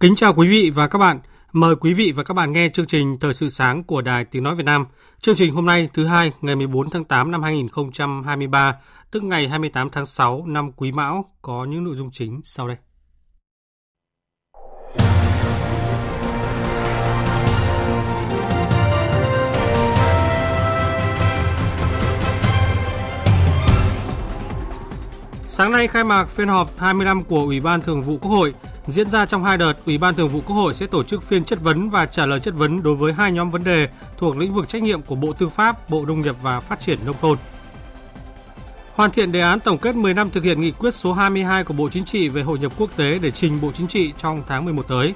Kính chào quý vị và các bạn. Mời quý vị và các bạn nghe chương trình Thời sự sáng của Đài Tiếng Nói Việt Nam. Chương trình hôm nay thứ hai ngày 14 tháng 8 năm 2023, tức ngày 28 tháng 6 năm Quý Mão có những nội dung chính sau đây. Sáng nay khai mạc phiên họp 25 của Ủy ban Thường vụ Quốc hội. Diễn ra trong hai đợt, Ủy ban Thường vụ Quốc hội sẽ tổ chức phiên chất vấn và trả lời chất vấn đối với hai nhóm vấn đề thuộc lĩnh vực trách nhiệm của Bộ Tư pháp, Bộ Nông nghiệp và Phát triển Nông thôn. Hoàn thiện đề án tổng kết 10 năm thực hiện nghị quyết số 22 của Bộ Chính trị về hội nhập quốc tế để trình Bộ Chính trị trong tháng 11 tới.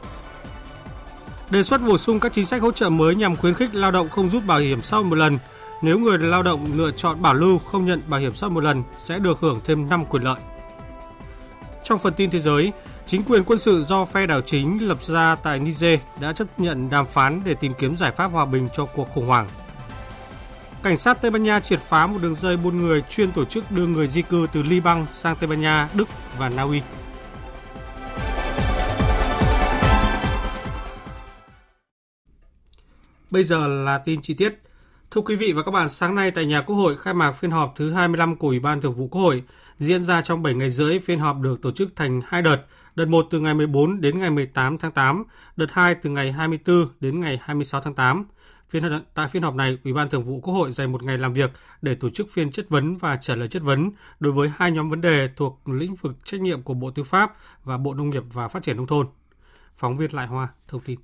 Đề xuất bổ sung các chính sách hỗ trợ mới nhằm khuyến khích lao động không rút bảo hiểm sau một lần – nếu người lao động lựa chọn bảo lưu không nhận bảo hiểm xã hội một lần sẽ được hưởng thêm 5 quyền lợi. Trong phần tin thế giới, chính quyền quân sự do phe đảo chính lập ra tại Niger đã chấp nhận đàm phán để tìm kiếm giải pháp hòa bình cho cuộc khủng hoảng. Cảnh sát Tây Ban Nha triệt phá một đường dây buôn người chuyên tổ chức đưa người di cư từ Liban sang Tây Ban Nha, Đức và Na Uy. Bây giờ là tin chi tiết. Thưa quý vị và các bạn, sáng nay tại nhà Quốc hội khai mạc phiên họp thứ 25 của Ủy ban Thường vụ Quốc hội. Diễn ra trong 7 ngày rưỡi, phiên họp được tổ chức thành hai đợt. Đợt 1 từ ngày 14 đến ngày 18 tháng 8, đợt 2 từ ngày 24 đến ngày 26 tháng 8. Phiên tại phiên họp này, Ủy ban Thường vụ Quốc hội dành một ngày làm việc để tổ chức phiên chất vấn và trả lời chất vấn đối với hai nhóm vấn đề thuộc lĩnh vực trách nhiệm của Bộ Tư pháp và Bộ Nông nghiệp và Phát triển nông thôn. Phóng viên Lại Hoa thông tin.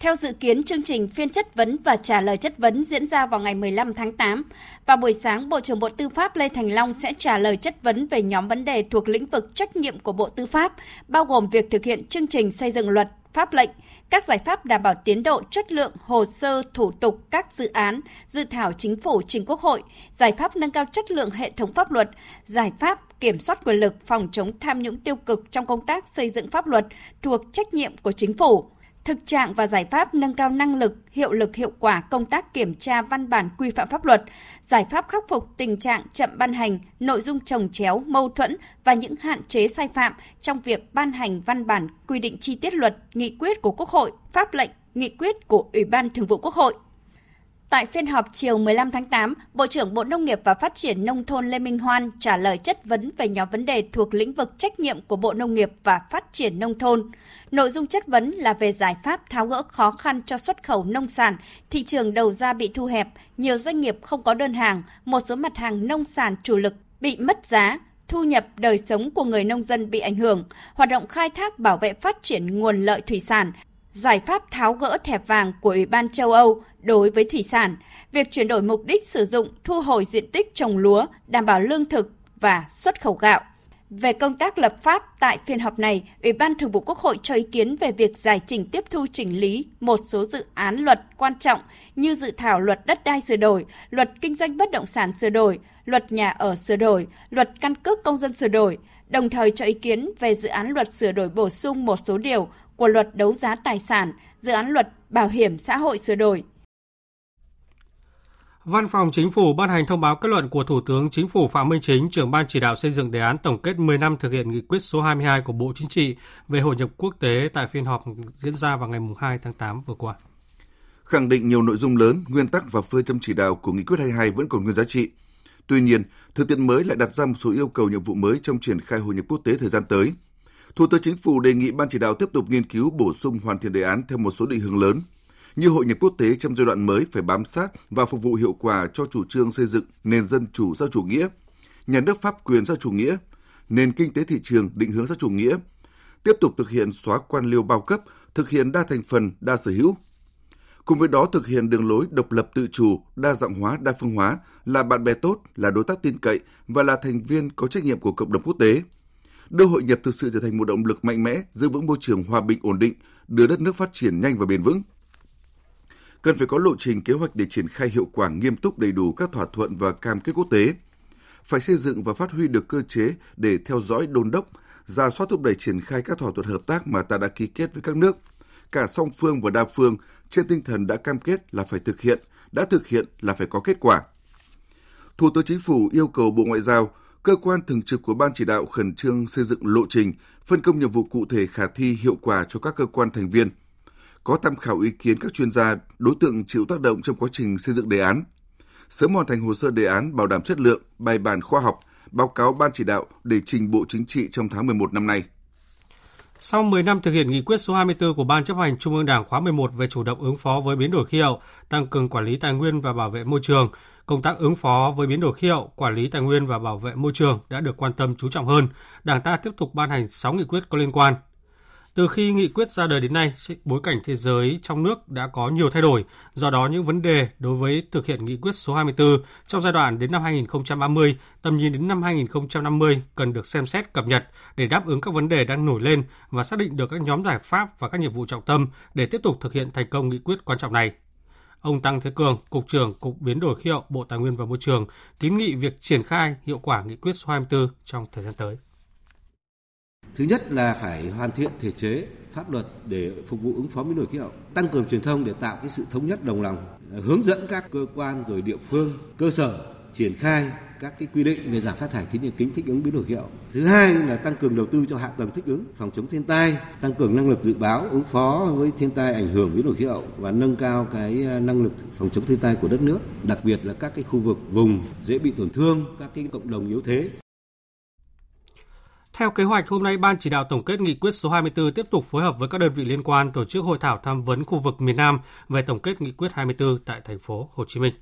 Theo dự kiến, chương trình phiên chất vấn và trả lời chất vấn diễn ra vào ngày 15 tháng 8. Vào buổi sáng, Bộ trưởng Bộ Tư pháp Lê Thành Long sẽ trả lời chất vấn về nhóm vấn đề thuộc lĩnh vực trách nhiệm của Bộ Tư pháp, bao gồm việc thực hiện chương trình xây dựng luật, pháp lệnh, các giải pháp đảm bảo tiến độ chất lượng hồ sơ thủ tục các dự án, dự thảo chính phủ trình Quốc hội, giải pháp nâng cao chất lượng hệ thống pháp luật, giải pháp kiểm soát quyền lực phòng chống tham nhũng tiêu cực trong công tác xây dựng pháp luật thuộc trách nhiệm của chính phủ thực trạng và giải pháp nâng cao năng lực, hiệu lực hiệu quả công tác kiểm tra văn bản quy phạm pháp luật, giải pháp khắc phục tình trạng chậm ban hành, nội dung trồng chéo, mâu thuẫn và những hạn chế sai phạm trong việc ban hành văn bản quy định chi tiết luật, nghị quyết của Quốc hội, pháp lệnh, nghị quyết của Ủy ban Thường vụ Quốc hội. Tại phiên họp chiều 15 tháng 8, Bộ trưởng Bộ Nông nghiệp và Phát triển Nông thôn Lê Minh Hoan trả lời chất vấn về nhóm vấn đề thuộc lĩnh vực trách nhiệm của Bộ Nông nghiệp và Phát triển Nông thôn. Nội dung chất vấn là về giải pháp tháo gỡ khó khăn cho xuất khẩu nông sản, thị trường đầu ra bị thu hẹp, nhiều doanh nghiệp không có đơn hàng, một số mặt hàng nông sản chủ lực bị mất giá, thu nhập đời sống của người nông dân bị ảnh hưởng, hoạt động khai thác bảo vệ phát triển nguồn lợi thủy sản, giải pháp tháo gỡ thẻ vàng của Ủy ban châu Âu đối với thủy sản, việc chuyển đổi mục đích sử dụng, thu hồi diện tích trồng lúa, đảm bảo lương thực và xuất khẩu gạo. Về công tác lập pháp tại phiên họp này, Ủy ban Thường vụ Quốc hội cho ý kiến về việc giải trình tiếp thu chỉnh lý một số dự án luật quan trọng như dự thảo luật đất đai sửa đổi, luật kinh doanh bất động sản sửa đổi, luật nhà ở sửa đổi, luật căn cước công dân sửa đổi, đồng thời cho ý kiến về dự án luật sửa đổi bổ sung một số điều của luật đấu giá tài sản, dự án luật bảo hiểm xã hội sửa đổi. Văn phòng Chính phủ ban hành thông báo kết luận của Thủ tướng Chính phủ Phạm Minh Chính, trưởng ban chỉ đạo xây dựng đề án tổng kết 10 năm thực hiện nghị quyết số 22 của Bộ Chính trị về hội nhập quốc tế tại phiên họp diễn ra vào ngày 2 tháng 8 vừa qua. Khẳng định nhiều nội dung lớn, nguyên tắc và phương châm chỉ đạo của nghị quyết 22 vẫn còn nguyên giá trị. Tuy nhiên, thực tiễn mới lại đặt ra một số yêu cầu nhiệm vụ mới trong triển khai hội nhập quốc tế thời gian tới – Thủ tướng Chính phủ đề nghị Ban chỉ đạo tiếp tục nghiên cứu bổ sung hoàn thiện đề án theo một số định hướng lớn, như hội nhập quốc tế trong giai đoạn mới phải bám sát và phục vụ hiệu quả cho chủ trương xây dựng nền dân chủ xã chủ nghĩa, nhà nước pháp quyền xã chủ nghĩa, nền kinh tế thị trường định hướng xã chủ nghĩa, tiếp tục thực hiện xóa quan liêu bao cấp, thực hiện đa thành phần, đa sở hữu. Cùng với đó thực hiện đường lối độc lập tự chủ, đa dạng hóa, đa phương hóa, là bạn bè tốt, là đối tác tin cậy và là thành viên có trách nhiệm của cộng đồng quốc tế. Đưa hội nhập thực sự trở thành một động lực mạnh mẽ, giữ vững môi trường hòa bình ổn định, đưa đất nước phát triển nhanh và bền vững cần phải có lộ trình kế hoạch để triển khai hiệu quả nghiêm túc đầy đủ các thỏa thuận và cam kết quốc tế. Phải xây dựng và phát huy được cơ chế để theo dõi đôn đốc, ra soát thúc đẩy triển khai các thỏa thuận hợp tác mà ta đã ký kết với các nước, cả song phương và đa phương, trên tinh thần đã cam kết là phải thực hiện, đã thực hiện là phải có kết quả. Thủ tướng Chính phủ yêu cầu Bộ Ngoại giao, cơ quan thường trực của Ban chỉ đạo khẩn trương xây dựng lộ trình, phân công nhiệm vụ cụ thể khả thi hiệu quả cho các cơ quan thành viên – có tham khảo ý kiến các chuyên gia, đối tượng chịu tác động trong quá trình xây dựng đề án. Sớm hoàn thành hồ sơ đề án bảo đảm chất lượng, bài bản khoa học, báo cáo Ban chỉ đạo để trình Bộ Chính trị trong tháng 11 năm nay. Sau 10 năm thực hiện nghị quyết số 24 của Ban chấp hành Trung ương Đảng khóa 11 về chủ động ứng phó với biến đổi khí hậu, tăng cường quản lý tài nguyên và bảo vệ môi trường, công tác ứng phó với biến đổi khí hậu, quản lý tài nguyên và bảo vệ môi trường đã được quan tâm chú trọng hơn. Đảng ta tiếp tục ban hành 6 nghị quyết có liên quan, từ khi nghị quyết ra đời đến nay, bối cảnh thế giới trong nước đã có nhiều thay đổi, do đó những vấn đề đối với thực hiện nghị quyết số 24 trong giai đoạn đến năm 2030, tầm nhìn đến năm 2050 cần được xem xét cập nhật để đáp ứng các vấn đề đang nổi lên và xác định được các nhóm giải pháp và các nhiệm vụ trọng tâm để tiếp tục thực hiện thành công nghị quyết quan trọng này. Ông Tăng Thế Cường, Cục trưởng Cục Biến đổi khí hậu Bộ Tài nguyên và Môi trường, kiến nghị việc triển khai hiệu quả nghị quyết số 24 trong thời gian tới. Thứ nhất là phải hoàn thiện thể chế pháp luật để phục vụ ứng phó biến đổi khí hậu, tăng cường truyền thông để tạo cái sự thống nhất đồng lòng, hướng dẫn các cơ quan rồi địa phương, cơ sở triển khai các cái quy định về giảm phát thải khí nhà kính thích ứng biến đổi khí hậu. Thứ hai là tăng cường đầu tư cho hạ tầng thích ứng, phòng chống thiên tai, tăng cường năng lực dự báo ứng phó với thiên tai ảnh hưởng biến đổi khí hậu và nâng cao cái à, năng lực phòng chống thiên tai của đất nước, đặc biệt là các cái khu vực vùng dễ bị tổn thương, các cái cộng đồng yếu thế. Theo kế hoạch, hôm nay Ban chỉ đạo tổng kết nghị quyết số 24 tiếp tục phối hợp với các đơn vị liên quan tổ chức hội thảo tham vấn khu vực miền Nam về tổng kết nghị quyết 24 tại thành phố Hồ Chí Minh.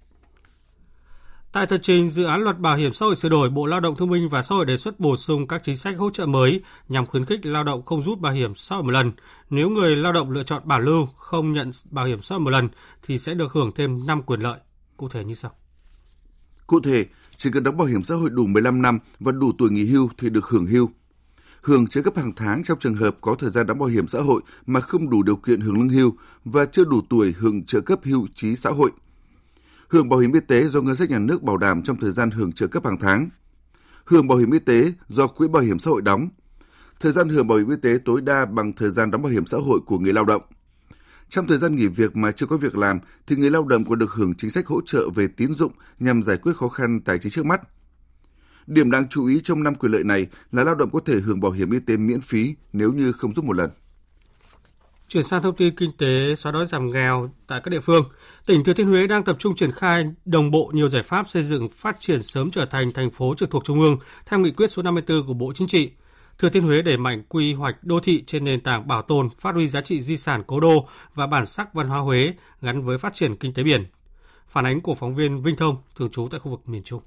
Tại tờ trình dự án luật bảo hiểm xã hội sửa đổi, Bộ Lao động Thương binh và Xã hội đề xuất bổ sung các chính sách hỗ trợ mới nhằm khuyến khích lao động không rút bảo hiểm xã hội một lần. Nếu người lao động lựa chọn bảo lưu không nhận bảo hiểm xã hội một lần thì sẽ được hưởng thêm 5 quyền lợi. Cụ thể như sau. Cụ thể, chỉ cần đóng bảo hiểm xã hội đủ 15 năm và đủ tuổi nghỉ hưu thì được hưởng hưu hưởng trợ cấp hàng tháng trong trường hợp có thời gian đóng bảo hiểm xã hội mà không đủ điều kiện hưởng lương hưu và chưa đủ tuổi hưởng trợ cấp hưu trí xã hội. Hưởng bảo hiểm y tế do ngân sách nhà nước bảo đảm trong thời gian hưởng trợ cấp hàng tháng. Hưởng bảo hiểm y tế do quỹ bảo hiểm xã hội đóng. Thời gian hưởng bảo hiểm y tế tối đa bằng thời gian đóng bảo hiểm xã hội của người lao động. Trong thời gian nghỉ việc mà chưa có việc làm thì người lao động còn được hưởng chính sách hỗ trợ về tín dụng nhằm giải quyết khó khăn tài chính trước mắt – Điểm đáng chú ý trong năm quyền lợi này là lao động có thể hưởng bảo hiểm y tế miễn phí nếu như không giúp một lần. Chuyển sang thông tin kinh tế xóa đói giảm nghèo tại các địa phương, tỉnh Thừa Thiên Huế đang tập trung triển khai đồng bộ nhiều giải pháp xây dựng phát triển sớm trở thành thành phố trực thuộc trung ương theo nghị quyết số 54 của Bộ Chính trị. Thừa Thiên Huế đẩy mạnh quy hoạch đô thị trên nền tảng bảo tồn, phát huy giá trị di sản cố đô và bản sắc văn hóa Huế gắn với phát triển kinh tế biển. Phản ánh của phóng viên Vinh Thông thường trú tại khu vực miền Trung.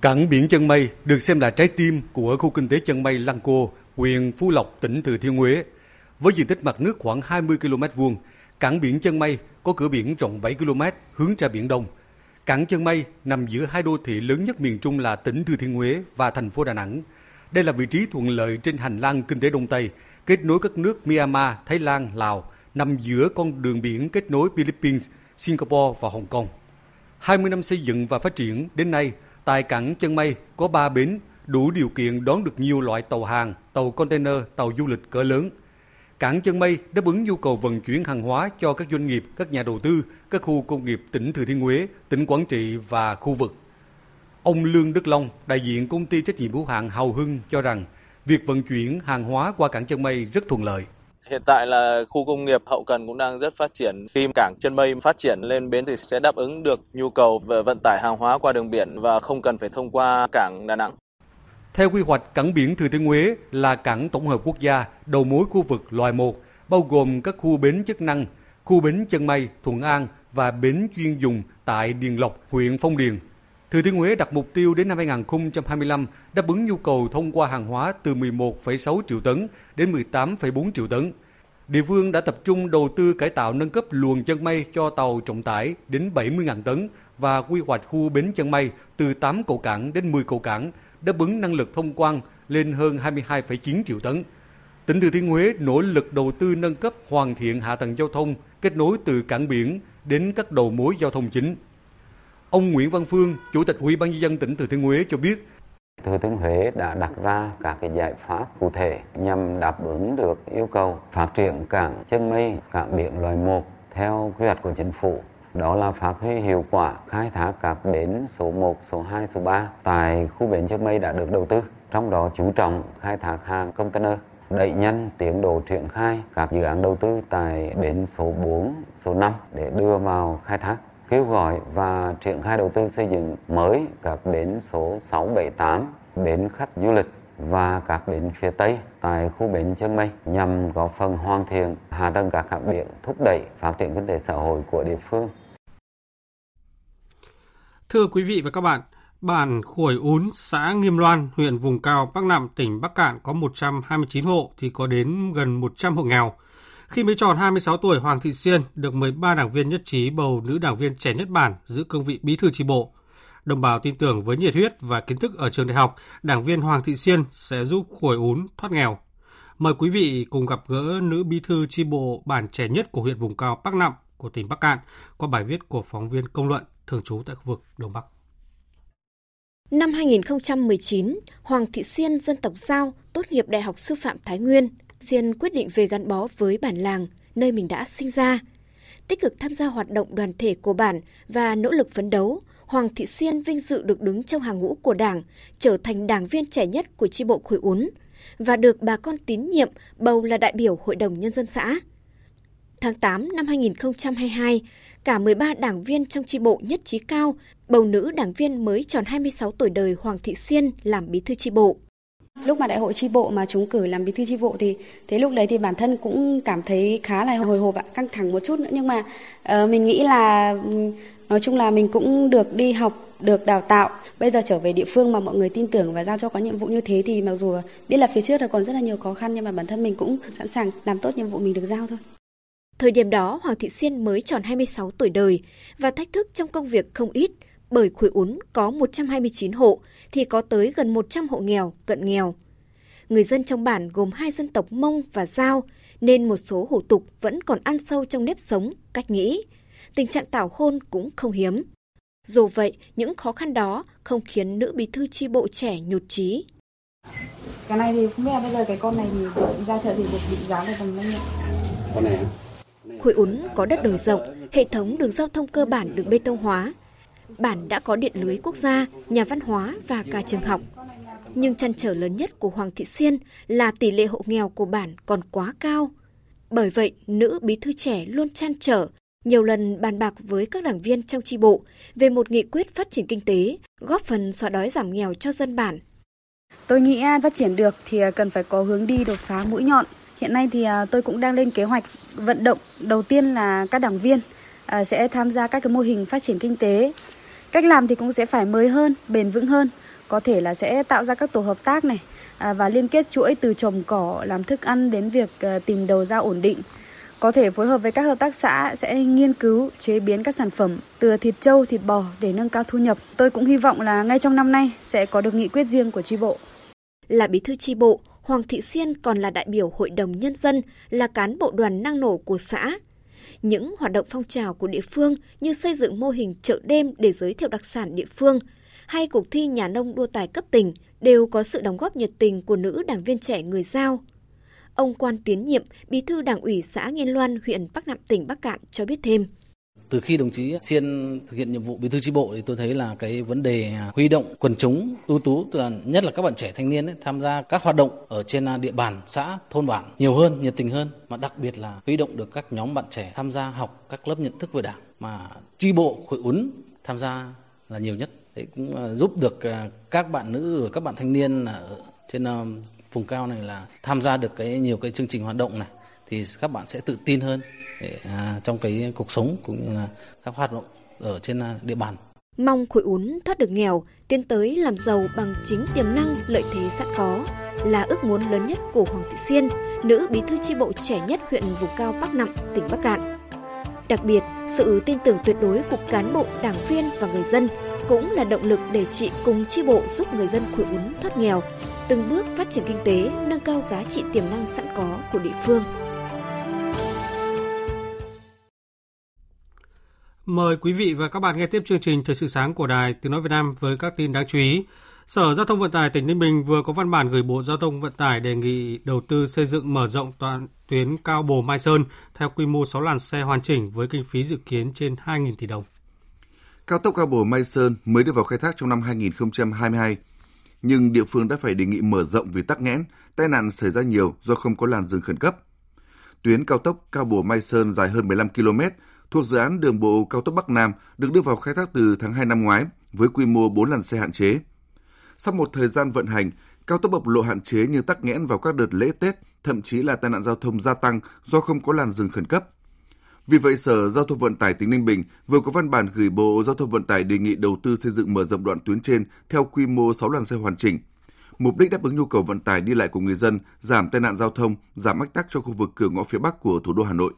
Cảng biển Chân Mây được xem là trái tim của khu kinh tế Chân Mây Lăng Cô, huyện Phú Lộc, tỉnh Thừa Thiên Huế. Với diện tích mặt nước khoảng 20 km vuông, cảng biển Chân Mây có cửa biển rộng 7 km hướng ra biển Đông. Cảng Chân Mây nằm giữa hai đô thị lớn nhất miền Trung là tỉnh Thừa Thiên Huế và thành phố Đà Nẵng. Đây là vị trí thuận lợi trên hành lang kinh tế Đông Tây, kết nối các nước Myanmar, Thái Lan, Lào, nằm giữa con đường biển kết nối Philippines, Singapore và Hồng Kông. 20 năm xây dựng và phát triển, đến nay Tại cảng Chân Mây có 3 bến đủ điều kiện đón được nhiều loại tàu hàng, tàu container, tàu du lịch cỡ lớn. Cảng Chân Mây đáp ứng nhu cầu vận chuyển hàng hóa cho các doanh nghiệp, các nhà đầu tư, các khu công nghiệp tỉnh Thừa Thiên Huế, tỉnh Quảng Trị và khu vực. Ông Lương Đức Long, đại diện công ty trách nhiệm hữu hạn Hào Hưng cho rằng việc vận chuyển hàng hóa qua cảng Chân Mây rất thuận lợi. Hiện tại là khu công nghiệp hậu cần cũng đang rất phát triển. Khi cảng chân mây phát triển lên bến thì sẽ đáp ứng được nhu cầu về vận tải hàng hóa qua đường biển và không cần phải thông qua cảng Đà Nẵng. Theo quy hoạch, cảng biển Thừa Thiên Huế là cảng tổng hợp quốc gia đầu mối khu vực loại 1, bao gồm các khu bến chức năng, khu bến chân mây, Thuận An và bến chuyên dùng tại Điền Lộc, huyện Phong Điền. Thừa Thiên Huế đặt mục tiêu đến năm 2025 đáp ứng nhu cầu thông qua hàng hóa từ 11,6 triệu tấn đến 18,4 triệu tấn. Địa phương đã tập trung đầu tư cải tạo nâng cấp luồng chân mây cho tàu trọng tải đến 70.000 tấn và quy hoạch khu bến chân mây từ 8 cầu cảng đến 10 cầu cảng, đáp ứng năng lực thông quan lên hơn 22,9 triệu tấn. Tỉnh Thừa Thiên Huế nỗ lực đầu tư nâng cấp hoàn thiện hạ tầng giao thông kết nối từ cảng biển đến các đầu mối giao thông chính. Ông Nguyễn Văn Phương, Chủ tịch Ủy ban nhân dân tỉnh Thừa Thiên Huế cho biết, Thừa Thiên Huế đã đặt ra các cái giải pháp cụ thể nhằm đáp ứng được yêu cầu phát triển cảng chân mây, cảng biển loại 1 theo quy hoạch của chính phủ. Đó là phát huy hiệu quả khai thác các bến số 1, số 2, số 3 tại khu bến chân mây đã được đầu tư. Trong đó chú trọng khai thác hàng container, đẩy nhanh tiến độ triển khai các dự án đầu tư tại bến số 4, số 5 để đưa vào khai thác kêu gọi và triển khai đầu tư xây dựng mới các bến số 678, bến khách du lịch và các bến phía Tây tại khu bến Chân Mây nhằm góp phần hoàn thiện hạ tầng các cảng biển, thúc đẩy phát triển kinh tế xã hội của địa phương. Thưa quý vị và các bạn, bản Khuổi Ún, xã Nghiêm Loan, huyện vùng cao Bắc Nạm, tỉnh Bắc Cạn có 129 hộ thì có đến gần 100 hộ nghèo. Khi mới tròn 26 tuổi, Hoàng Thị Siên được 13 đảng viên nhất trí bầu nữ đảng viên trẻ nhất bản giữ cương vị bí thư tri bộ. Đồng bào tin tưởng với nhiệt huyết và kiến thức ở trường đại học, đảng viên Hoàng Thị Siên sẽ giúp Khuổi Ún thoát nghèo. Mời quý vị cùng gặp gỡ nữ bí thư tri bộ bản trẻ nhất của huyện vùng cao Bắc Nạm của tỉnh Bắc Cạn qua bài viết của phóng viên công luận thường trú tại khu vực Đông Bắc. Năm 2019, Hoàng Thị Siên dân tộc Giao tốt nghiệp Đại học Sư phạm Thái Nguyên. Siên quyết định về gắn bó với bản làng, nơi mình đã sinh ra. Tích cực tham gia hoạt động đoàn thể của bản và nỗ lực phấn đấu, Hoàng Thị Siên vinh dự được đứng trong hàng ngũ của Đảng, trở thành đảng viên trẻ nhất của tri bộ Khối Ún và được bà con tín nhiệm bầu là đại biểu Hội đồng Nhân dân xã. Tháng 8 năm 2022, cả 13 đảng viên trong tri bộ nhất trí cao bầu nữ đảng viên mới tròn 26 tuổi đời Hoàng Thị Siên làm bí thư tri bộ. Lúc mà đại hội tri bộ mà chúng cử làm bí thư tri bộ thì thế lúc đấy thì bản thân cũng cảm thấy khá là hồi hộp căng thẳng một chút nữa. Nhưng mà uh, mình nghĩ là nói chung là mình cũng được đi học được đào tạo. Bây giờ trở về địa phương mà mọi người tin tưởng và giao cho có nhiệm vụ như thế thì mặc dù biết là phía trước là còn rất là nhiều khó khăn nhưng mà bản thân mình cũng sẵn sàng làm tốt nhiệm vụ mình được giao thôi. Thời điểm đó, Hoàng Thị Xiên mới tròn 26 tuổi đời và thách thức trong công việc không ít bởi Khuổi Ún có 129 hộ thì có tới gần 100 hộ nghèo, cận nghèo. Người dân trong bản gồm hai dân tộc Mông và Giao nên một số hủ tục vẫn còn ăn sâu trong nếp sống, cách nghĩ. Tình trạng tảo hôn cũng không hiếm. Dù vậy, những khó khăn đó không khiến nữ bí thư chi bộ trẻ nhụt chí. Cái này thì không biết là bây giờ cái con này thì ra chợ thì được định giá là tầm bao nhiêu? Con này khối Ún có đất đồi rộng, hệ thống đường giao thông cơ bản được bê tông hóa. Bản đã có điện lưới quốc gia, nhà văn hóa và cả trường học. Nhưng chăn trở lớn nhất của Hoàng Thị Siên là tỷ lệ hộ nghèo của bản còn quá cao. Bởi vậy, nữ bí thư trẻ luôn chăn trở, nhiều lần bàn bạc với các đảng viên trong tri bộ về một nghị quyết phát triển kinh tế, góp phần xóa đói giảm nghèo cho dân bản. Tôi nghĩ à, phát triển được thì à, cần phải có hướng đi đột phá mũi nhọn. Hiện nay thì à, tôi cũng đang lên kế hoạch vận động đầu tiên là các đảng viên à, sẽ tham gia các cái mô hình phát triển kinh tế. Cách làm thì cũng sẽ phải mới hơn, bền vững hơn, có thể là sẽ tạo ra các tổ hợp tác này à, và liên kết chuỗi từ trồng cỏ làm thức ăn đến việc tìm đầu ra ổn định. Có thể phối hợp với các hợp tác xã sẽ nghiên cứu chế biến các sản phẩm từ thịt trâu, thịt bò để nâng cao thu nhập. Tôi cũng hy vọng là ngay trong năm nay sẽ có được nghị quyết riêng của tri bộ. Là bí thư tri bộ, Hoàng Thị Siên còn là đại biểu Hội đồng Nhân dân, là cán bộ đoàn năng nổ của xã. Những hoạt động phong trào của địa phương như xây dựng mô hình chợ đêm để giới thiệu đặc sản địa phương, hay cuộc thi nhà nông đua tài cấp tỉnh đều có sự đóng góp nhiệt tình của nữ đảng viên trẻ người Giao. Ông Quan Tiến Nhiệm, bí thư đảng ủy xã Nghiên Loan, huyện Bắc Nạm, tỉnh Bắc Cạn cho biết thêm. Từ khi đồng chí Xiên thực hiện nhiệm vụ bí thư chi bộ thì tôi thấy là cái vấn đề huy động quần chúng ưu tú, tức là nhất là các bạn trẻ thanh niên ấy, tham gia các hoạt động ở trên à, địa bàn xã, thôn bản nhiều hơn, nhiệt tình hơn, mà đặc biệt là huy động được các nhóm bạn trẻ tham gia học các lớp nhận thức về đảng. Mà chi bộ hội uốn tham gia là nhiều nhất. Đấy cũng à, giúp được à, các bạn nữ rồi các bạn thanh niên ở trên vùng cao này là tham gia được cái nhiều cái chương trình hoạt động này thì các bạn sẽ tự tin hơn để, à, trong cái cuộc sống cũng như là các hoạt động ở trên à, địa bàn. Mong Khối Ún thoát được nghèo, tiến tới làm giàu bằng chính tiềm năng lợi thế sẵn có là ước muốn lớn nhất của Hoàng Thị Siên, nữ bí thư chi bộ trẻ nhất huyện vùng cao Bắc Nậm, tỉnh Bắc Cạn. Đặc biệt, sự tin tưởng tuyệt đối của cán bộ, đảng viên và người dân cũng là động lực để chị cùng chi bộ giúp người dân Khối Ún thoát nghèo, từng bước phát triển kinh tế, nâng cao giá trị tiềm năng sẵn có của địa phương. Mời quý vị và các bạn nghe tiếp chương trình Thời sự sáng của Đài Tiếng Nói Việt Nam với các tin đáng chú ý. Sở Giao thông Vận tải tỉnh Ninh Bình vừa có văn bản gửi Bộ Giao thông Vận tải đề nghị đầu tư xây dựng mở rộng toàn tuyến cao Bồ Mai Sơn theo quy mô 6 làn xe hoàn chỉnh với kinh phí dự kiến trên 2.000 tỷ đồng. Cao tốc Cao Bồ Mai Sơn mới đưa vào khai thác trong năm 2022, nhưng địa phương đã phải đề nghị mở rộng vì tắc nghẽn, tai nạn xảy ra nhiều do không có làn dừng khẩn cấp. Tuyến cao tốc Cao Bồ Mai Sơn dài hơn 15 km thuộc dự án đường bộ cao tốc Bắc Nam được đưa vào khai thác từ tháng 2 năm ngoái với quy mô 4 làn xe hạn chế. Sau một thời gian vận hành, cao tốc bộc lộ hạn chế như tắc nghẽn vào các đợt lễ Tết, thậm chí là tai nạn giao thông gia tăng do không có làn dừng khẩn cấp. Vì vậy, Sở Giao thông Vận tải tỉnh Ninh Bình vừa có văn bản gửi Bộ Giao thông Vận tải đề nghị đầu tư xây dựng mở rộng đoạn tuyến trên theo quy mô 6 làn xe hoàn chỉnh. Mục đích đáp ứng nhu cầu vận tải đi lại của người dân, giảm tai nạn giao thông, giảm ách tắc cho khu vực cửa ngõ phía Bắc của thủ đô Hà Nội.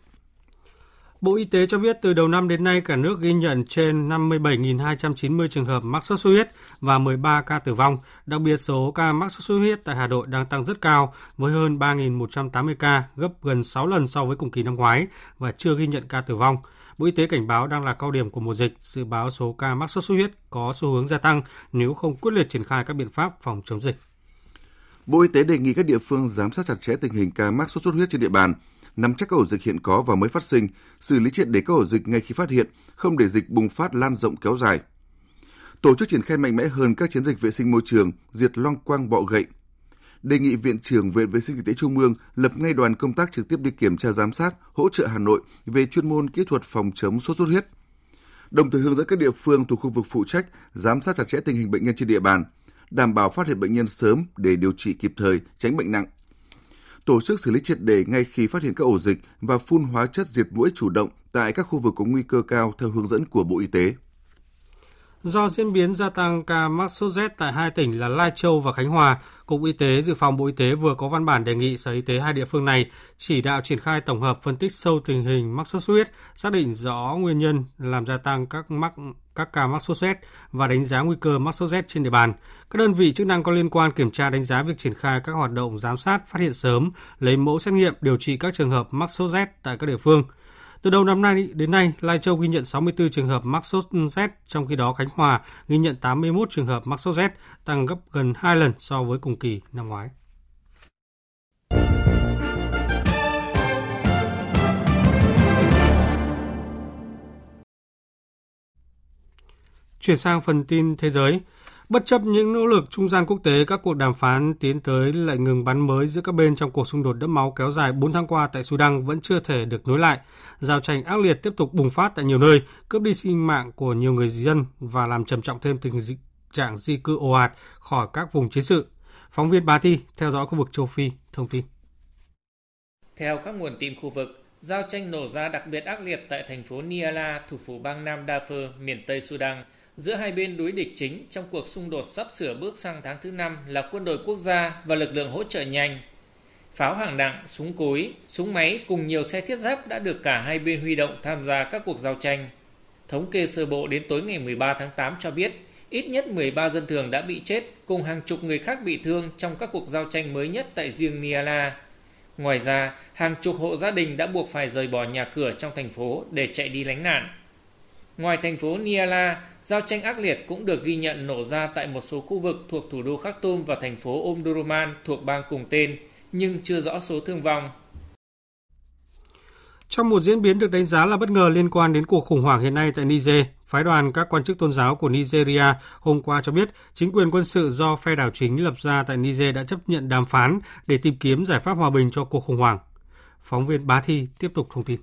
Bộ Y tế cho biết từ đầu năm đến nay cả nước ghi nhận trên 57.290 trường hợp mắc sốt xuất huyết và 13 ca tử vong. Đặc biệt số ca mắc sốt xuất huyết tại Hà Nội đang tăng rất cao với hơn 3.180 ca, gấp gần 6 lần so với cùng kỳ năm ngoái và chưa ghi nhận ca tử vong. Bộ Y tế cảnh báo đang là cao điểm của mùa dịch, dự báo số ca mắc sốt xuất huyết có xu hướng gia tăng nếu không quyết liệt triển khai các biện pháp phòng chống dịch. Bộ Y tế đề nghị các địa phương giám sát chặt chẽ tình hình ca mắc sốt xuất huyết trên địa bàn, nắm chắc các ổ dịch hiện có và mới phát sinh, xử lý triệt để các ổ dịch ngay khi phát hiện, không để dịch bùng phát lan rộng kéo dài. Tổ chức triển khai mạnh mẽ hơn các chiến dịch vệ sinh môi trường, diệt loang quang bọ gậy. Đề nghị Viện trưởng Viện Vệ sinh Y tế Trung ương lập ngay đoàn công tác trực tiếp đi kiểm tra giám sát, hỗ trợ Hà Nội về chuyên môn kỹ thuật phòng chống sốt xuất huyết. Đồng thời hướng dẫn các địa phương thuộc khu vực phụ trách giám sát chặt chẽ tình hình bệnh nhân trên địa bàn, đảm bảo phát hiện bệnh nhân sớm để điều trị kịp thời, tránh bệnh nặng tổ chức xử lý triệt đề ngay khi phát hiện các ổ dịch và phun hóa chất diệt mũi chủ động tại các khu vực có nguy cơ cao theo hướng dẫn của Bộ Y tế. Do diễn biến gia tăng ca mắc sốt rét tại hai tỉnh là Lai Châu và Khánh Hòa, Cục Y tế Dự phòng Bộ Y tế vừa có văn bản đề nghị Sở Y tế hai địa phương này chỉ đạo triển khai tổng hợp phân tích sâu tình hình mắc sốt xuất huyết, xác định rõ nguyên nhân làm gia tăng các mắc các ca mắc sốt rét và đánh giá nguy cơ mắc sốt rét trên địa bàn. Các đơn vị chức năng có liên quan kiểm tra đánh giá việc triển khai các hoạt động giám sát, phát hiện sớm, lấy mẫu xét nghiệm, điều trị các trường hợp mắc sốt rét tại các địa phương. Từ đầu năm nay đến nay, Lai Châu ghi nhận 64 trường hợp mắc sốt z, trong khi đó Khánh Hòa ghi nhận 81 trường hợp mắc sốt z, tăng gấp gần 2 lần so với cùng kỳ năm ngoái. Chuyển sang phần tin thế giới. Bất chấp những nỗ lực trung gian quốc tế, các cuộc đàm phán tiến tới lệnh ngừng bắn mới giữa các bên trong cuộc xung đột đẫm máu kéo dài 4 tháng qua tại Sudan vẫn chưa thể được nối lại. Giao tranh ác liệt tiếp tục bùng phát tại nhiều nơi, cướp đi sinh mạng của nhiều người dân và làm trầm trọng thêm tình trạng di cư ồ ạt khỏi các vùng chiến sự. Phóng viên Bá Thi theo dõi khu vực châu Phi thông tin. Theo các nguồn tin khu vực, giao tranh nổ ra đặc biệt ác liệt tại thành phố Niala, thủ phủ bang Nam Darfur, miền Tây Sudan – giữa hai bên đối địch chính trong cuộc xung đột sắp sửa bước sang tháng thứ năm là quân đội quốc gia và lực lượng hỗ trợ nhanh. Pháo hàng nặng, súng cối, súng máy cùng nhiều xe thiết giáp đã được cả hai bên huy động tham gia các cuộc giao tranh. Thống kê sơ bộ đến tối ngày 13 tháng 8 cho biết ít nhất 13 dân thường đã bị chết cùng hàng chục người khác bị thương trong các cuộc giao tranh mới nhất tại riêng Niala. Ngoài ra, hàng chục hộ gia đình đã buộc phải rời bỏ nhà cửa trong thành phố để chạy đi lánh nạn. Ngoài thành phố Niala, Giao tranh ác liệt cũng được ghi nhận nổ ra tại một số khu vực thuộc thủ đô Khartoum và thành phố Omdurman thuộc bang cùng tên, nhưng chưa rõ số thương vong. Trong một diễn biến được đánh giá là bất ngờ liên quan đến cuộc khủng hoảng hiện nay tại Niger, phái đoàn các quan chức tôn giáo của Nigeria hôm qua cho biết chính quyền quân sự do phe đảo chính lập ra tại Niger đã chấp nhận đàm phán để tìm kiếm giải pháp hòa bình cho cuộc khủng hoảng. Phóng viên Bá Thi tiếp tục thông tin.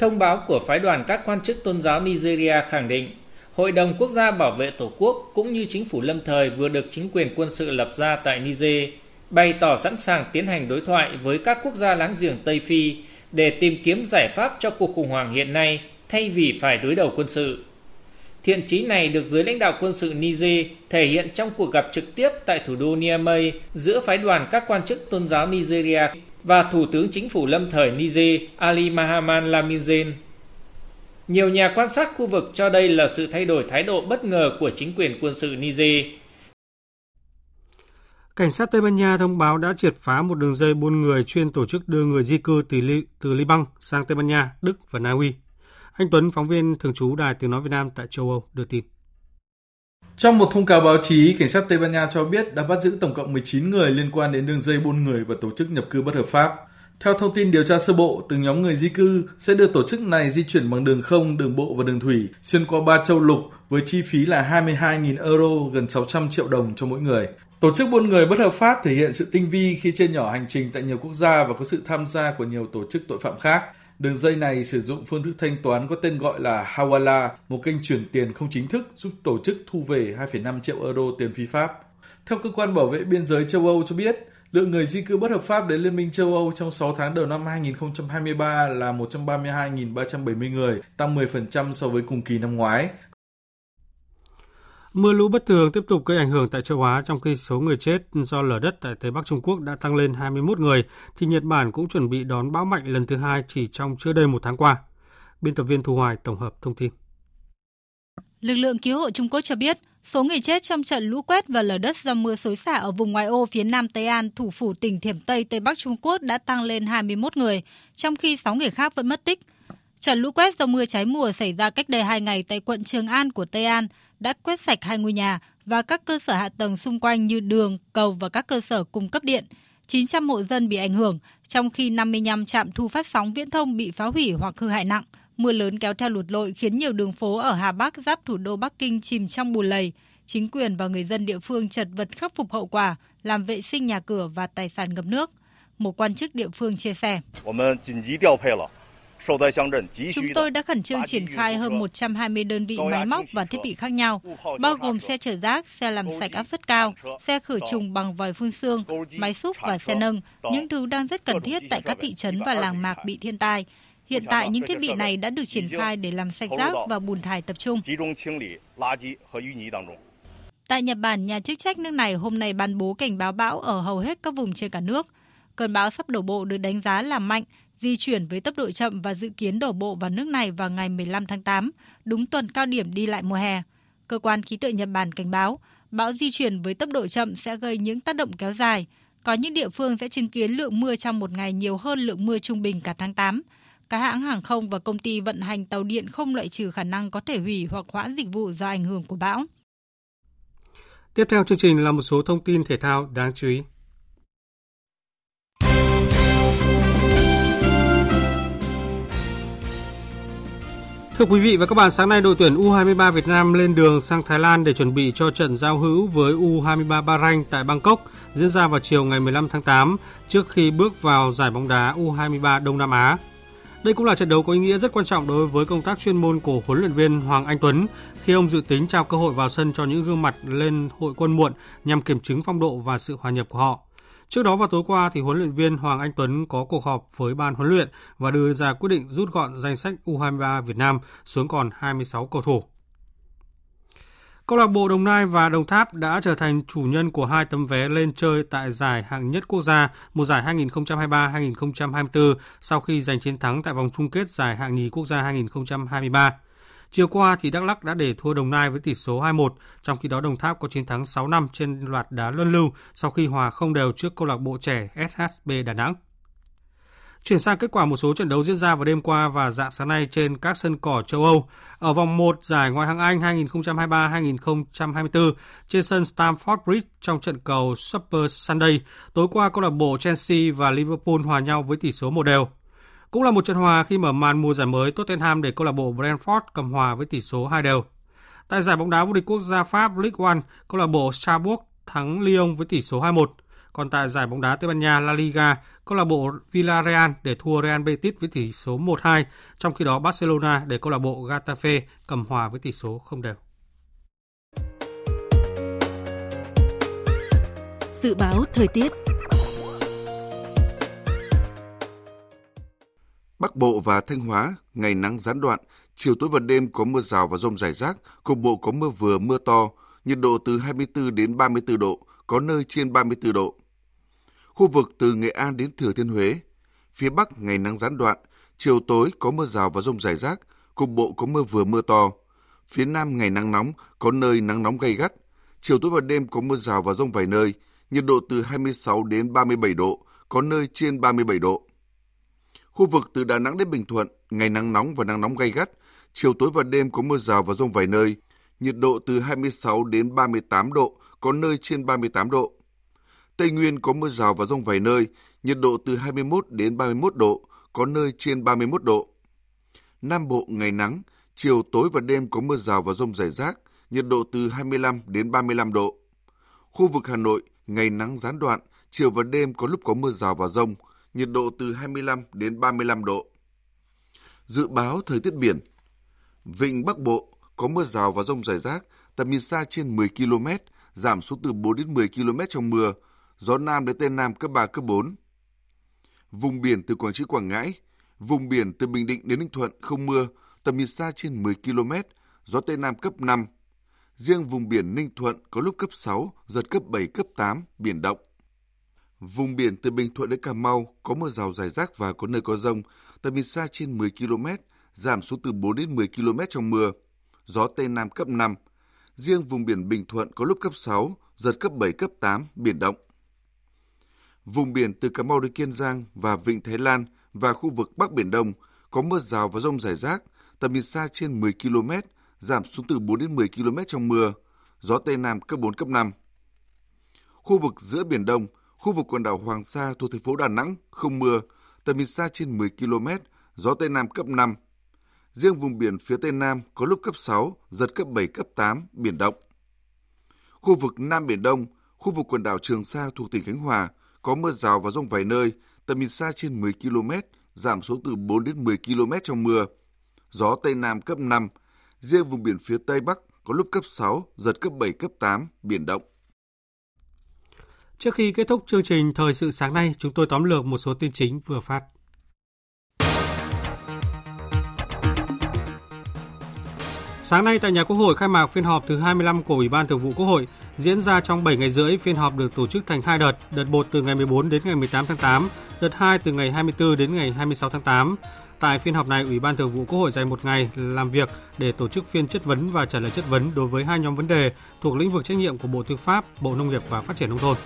Thông báo của phái đoàn các quan chức tôn giáo Nigeria khẳng định, Hội đồng Quốc gia Bảo vệ Tổ quốc cũng như chính phủ lâm thời vừa được chính quyền quân sự lập ra tại Niger, bày tỏ sẵn sàng tiến hành đối thoại với các quốc gia láng giềng Tây Phi để tìm kiếm giải pháp cho cuộc khủng hoảng hiện nay thay vì phải đối đầu quân sự. Thiện chí này được dưới lãnh đạo quân sự Niger thể hiện trong cuộc gặp trực tiếp tại thủ đô Niamey giữa phái đoàn các quan chức tôn giáo Nigeria và Thủ tướng Chính phủ lâm thời Niger Ali Mahaman Laminzen. Nhiều nhà quan sát khu vực cho đây là sự thay đổi thái độ bất ngờ của chính quyền quân sự Niger. Cảnh sát Tây Ban Nha thông báo đã triệt phá một đường dây buôn người chuyên tổ chức đưa người di cư từ, Li, từ Liban sang Tây Ban Nha, Đức và Na Uy. Anh Tuấn, phóng viên thường trú Đài Tiếng Nói Việt Nam tại châu Âu, đưa tin. Trong một thông cáo báo chí, cảnh sát Tây Ban Nha cho biết đã bắt giữ tổng cộng 19 người liên quan đến đường dây buôn người và tổ chức nhập cư bất hợp pháp. Theo thông tin điều tra sơ bộ, từng nhóm người di cư sẽ được tổ chức này di chuyển bằng đường không, đường bộ và đường thủy xuyên qua ba châu lục với chi phí là 22.000 euro, gần 600 triệu đồng cho mỗi người. Tổ chức buôn người bất hợp pháp thể hiện sự tinh vi khi chia nhỏ hành trình tại nhiều quốc gia và có sự tham gia của nhiều tổ chức tội phạm khác. Đường dây này sử dụng phương thức thanh toán có tên gọi là Hawala, một kênh chuyển tiền không chính thức giúp tổ chức thu về 2,5 triệu euro tiền phi pháp. Theo cơ quan bảo vệ biên giới châu Âu cho biết, lượng người di cư bất hợp pháp đến Liên minh châu Âu trong 6 tháng đầu năm 2023 là 132.370 người, tăng 10% so với cùng kỳ năm ngoái. Mưa lũ bất thường tiếp tục gây ảnh hưởng tại châu Á trong khi số người chết do lở đất tại Tây Bắc Trung Quốc đã tăng lên 21 người, thì Nhật Bản cũng chuẩn bị đón bão mạnh lần thứ hai chỉ trong chưa đầy một tháng qua. Biên tập viên Thu Hoài tổng hợp thông tin. Lực lượng cứu hộ Trung Quốc cho biết, số người chết trong trận lũ quét và lở đất do mưa xối xả ở vùng ngoại ô phía nam Tây An, thủ phủ tỉnh Thiểm Tây, Tây Bắc Trung Quốc đã tăng lên 21 người, trong khi 6 người khác vẫn mất tích. Trận lũ quét do mưa trái mùa xảy ra cách đây 2 ngày tại quận Trường An của Tây An đã quét sạch hai ngôi nhà và các cơ sở hạ tầng xung quanh như đường, cầu và các cơ sở cung cấp điện. 900 hộ dân bị ảnh hưởng, trong khi 55 trạm thu phát sóng viễn thông bị phá hủy hoặc hư hại nặng. Mưa lớn kéo theo lụt lội khiến nhiều đường phố ở Hà Bắc giáp thủ đô Bắc Kinh chìm trong bùn lầy. Chính quyền và người dân địa phương chật vật khắc phục hậu quả, làm vệ sinh nhà cửa và tài sản ngập nước. Một quan chức địa phương chia sẻ. Chúng tôi đã khẩn trương triển khai hơn 120 đơn vị máy móc và thiết bị khác nhau, bao gồm xe chở rác, xe làm sạch áp suất cao, xe khử trùng bằng vòi phun xương, máy xúc và xe nâng, những thứ đang rất cần thiết tại các thị trấn và làng mạc bị thiên tai. Hiện tại, những thiết bị này đã được triển khai để làm sạch rác và bùn thải tập trung. Tại Nhật Bản, nhà chức trách nước này hôm nay ban bố cảnh báo bão ở hầu hết các vùng trên cả nước. Cơn bão sắp đổ bộ được đánh giá là mạnh, di chuyển với tốc độ chậm và dự kiến đổ bộ vào nước này vào ngày 15 tháng 8, đúng tuần cao điểm đi lại mùa hè. Cơ quan khí tượng Nhật Bản cảnh báo, bão di chuyển với tốc độ chậm sẽ gây những tác động kéo dài. Có những địa phương sẽ chứng kiến lượng mưa trong một ngày nhiều hơn lượng mưa trung bình cả tháng 8. Các hãng hàng không và công ty vận hành tàu điện không loại trừ khả năng có thể hủy hoặc hoãn dịch vụ do ảnh hưởng của bão. Tiếp theo chương trình là một số thông tin thể thao đáng chú ý. Thưa quý vị và các bạn, sáng nay đội tuyển U23 Việt Nam lên đường sang Thái Lan để chuẩn bị cho trận giao hữu với U23 Bahrain tại Bangkok diễn ra vào chiều ngày 15 tháng 8 trước khi bước vào giải bóng đá U23 Đông Nam Á. Đây cũng là trận đấu có ý nghĩa rất quan trọng đối với công tác chuyên môn của huấn luyện viên Hoàng Anh Tuấn khi ông dự tính trao cơ hội vào sân cho những gương mặt lên hội quân muộn nhằm kiểm chứng phong độ và sự hòa nhập của họ. Trước đó vào tối qua thì huấn luyện viên Hoàng Anh Tuấn có cuộc họp với ban huấn luyện và đưa ra quyết định rút gọn danh sách U23 Việt Nam xuống còn 26 cầu thủ. Câu lạc bộ Đồng Nai và Đồng Tháp đã trở thành chủ nhân của hai tấm vé lên chơi tại giải hạng nhất quốc gia, mùa giải 2023-2024 sau khi giành chiến thắng tại vòng chung kết giải hạng nhì quốc gia 2023. Chiều qua thì Đắk Lắk đã để thua Đồng Nai với tỷ số 2-1, trong khi đó Đồng Tháp có chiến thắng 6 năm trên loạt đá luân lưu sau khi hòa không đều trước câu lạc bộ trẻ SHB Đà Nẵng. Chuyển sang kết quả một số trận đấu diễn ra vào đêm qua và dạng sáng nay trên các sân cỏ châu Âu. Ở vòng 1 giải Ngoại hạng Anh 2023-2024 trên sân Stamford Bridge trong trận cầu Super Sunday, tối qua câu lạc bộ Chelsea và Liverpool hòa nhau với tỷ số một đều. Cũng là một trận hòa khi mở màn mùa giải mới Tottenham để câu lạc bộ Brentford cầm hòa với tỷ số 2 đều. Tại giải bóng đá vô địch quốc gia Pháp Ligue 1, câu lạc bộ Strasbourg thắng Lyon với tỷ số 2-1. Còn tại giải bóng đá Tây Ban Nha La Liga, câu lạc bộ Villarreal để thua Real Betis với tỷ số 1-2, trong khi đó Barcelona để câu lạc bộ Getafe cầm hòa với tỷ số không đều. Dự báo thời tiết Bắc Bộ và Thanh Hóa ngày nắng gián đoạn, chiều tối và đêm có mưa rào và rông rải rác, cục bộ có mưa vừa mưa to, nhiệt độ từ 24 đến 34 độ, có nơi trên 34 độ. Khu vực từ Nghệ An đến Thừa Thiên Huế, phía Bắc ngày nắng gián đoạn, chiều tối có mưa rào và rông rải rác, cục bộ có mưa vừa mưa to. Phía Nam ngày nắng nóng, có nơi nắng nóng gay gắt. Chiều tối và đêm có mưa rào và rông vài nơi, nhiệt độ từ 26 đến 37 độ, có nơi trên 37 độ. Khu vực từ Đà Nẵng đến Bình Thuận, ngày nắng nóng và nắng nóng gay gắt, chiều tối và đêm có mưa rào và rông vài nơi, nhiệt độ từ 26 đến 38 độ, có nơi trên 38 độ. Tây Nguyên có mưa rào và rông vài nơi, nhiệt độ từ 21 đến 31 độ, có nơi trên 31 độ. Nam Bộ ngày nắng, chiều tối và đêm có mưa rào và rông rải rác, nhiệt độ từ 25 đến 35 độ. Khu vực Hà Nội, ngày nắng gián đoạn, chiều và đêm có lúc có mưa rào và rông, nhiệt độ từ 25 đến 35 độ. Dự báo thời tiết biển Vịnh Bắc Bộ có mưa rào và rông rải rác, tầm nhìn xa trên 10 km, giảm xuống từ 4 đến 10 km trong mưa, gió Nam đến Tây Nam cấp 3, cấp 4. Vùng biển từ Quảng Trị, Quảng Ngãi, vùng biển từ Bình Định đến Ninh Thuận không mưa, tầm nhìn xa trên 10 km, gió Tây Nam cấp 5. Riêng vùng biển Ninh Thuận có lúc cấp 6, giật cấp 7, cấp 8, biển động. Vùng biển từ Bình Thuận đến Cà Mau có mưa rào rải rác và có nơi có rông, tầm nhìn xa trên 10 km, giảm xuống từ 4 đến 10 km trong mưa. Gió Tây Nam cấp 5. Riêng vùng biển Bình Thuận có lúc cấp 6, giật cấp 7, cấp 8, biển động. Vùng biển từ Cà Mau đến Kiên Giang và Vịnh Thái Lan và khu vực Bắc Biển Đông có mưa rào và rông rải rác, tầm nhìn xa trên 10 km, giảm xuống từ 4 đến 10 km trong mưa. Gió Tây Nam cấp 4, cấp 5. Khu vực giữa Biển Đông, khu vực quần đảo Hoàng Sa thuộc thành phố Đà Nẵng không mưa, tầm nhìn xa trên 10 km, gió Tây Nam cấp 5. Riêng vùng biển phía Tây Nam có lúc cấp 6, giật cấp 7, cấp 8, biển động. Khu vực Nam Biển Đông, khu vực quần đảo Trường Sa thuộc tỉnh Khánh Hòa có mưa rào và rông vài nơi, tầm nhìn xa trên 10 km, giảm xuống từ 4 đến 10 km trong mưa. Gió Tây Nam cấp 5, riêng vùng biển phía Tây Bắc có lúc cấp 6, giật cấp 7, cấp 8, biển động. Trước khi kết thúc chương trình Thời sự sáng nay, chúng tôi tóm lược một số tin chính vừa phát. Sáng nay tại nhà Quốc hội khai mạc phiên họp thứ 25 của Ủy ban Thường vụ Quốc hội diễn ra trong 7 ngày rưỡi. Phiên họp được tổ chức thành hai đợt, đợt 1 từ ngày 14 đến ngày 18 tháng 8, đợt 2 từ ngày 24 đến ngày 26 tháng 8. Tại phiên họp này, Ủy ban Thường vụ Quốc hội dành một ngày làm việc để tổ chức phiên chất vấn và trả lời chất vấn đối với hai nhóm vấn đề thuộc lĩnh vực trách nhiệm của Bộ Tư pháp, Bộ Nông nghiệp và Phát triển Nông thôn.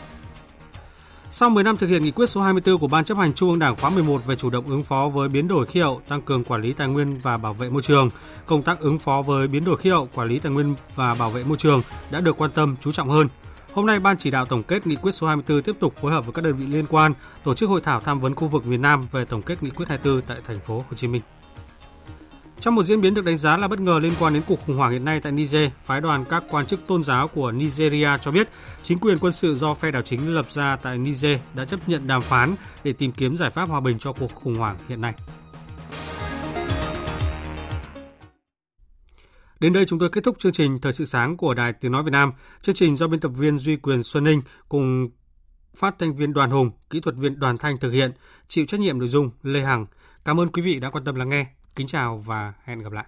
Sau 10 năm thực hiện nghị quyết số 24 của Ban chấp hành Trung ương Đảng khóa 11 về chủ động ứng phó với biến đổi khí hậu, tăng cường quản lý tài nguyên và bảo vệ môi trường, công tác ứng phó với biến đổi khí hậu, quản lý tài nguyên và bảo vệ môi trường đã được quan tâm chú trọng hơn. Hôm nay, Ban chỉ đạo tổng kết nghị quyết số 24 tiếp tục phối hợp với các đơn vị liên quan tổ chức hội thảo tham vấn khu vực miền Nam về tổng kết nghị quyết 24 tại thành phố Hồ Chí Minh. Trong một diễn biến được đánh giá là bất ngờ liên quan đến cuộc khủng hoảng hiện nay tại Niger, phái đoàn các quan chức tôn giáo của Nigeria cho biết chính quyền quân sự do phe đảo chính lập ra tại Niger đã chấp nhận đàm phán để tìm kiếm giải pháp hòa bình cho cuộc khủng hoảng hiện nay. Đến đây chúng tôi kết thúc chương trình Thời sự sáng của Đài Tiếng Nói Việt Nam. Chương trình do biên tập viên Duy Quyền Xuân Ninh cùng phát thanh viên Đoàn Hùng, kỹ thuật viên Đoàn Thanh thực hiện, chịu trách nhiệm nội dung Lê Hằng. Cảm ơn quý vị đã quan tâm lắng nghe. Kính chào và hẹn gặp lại.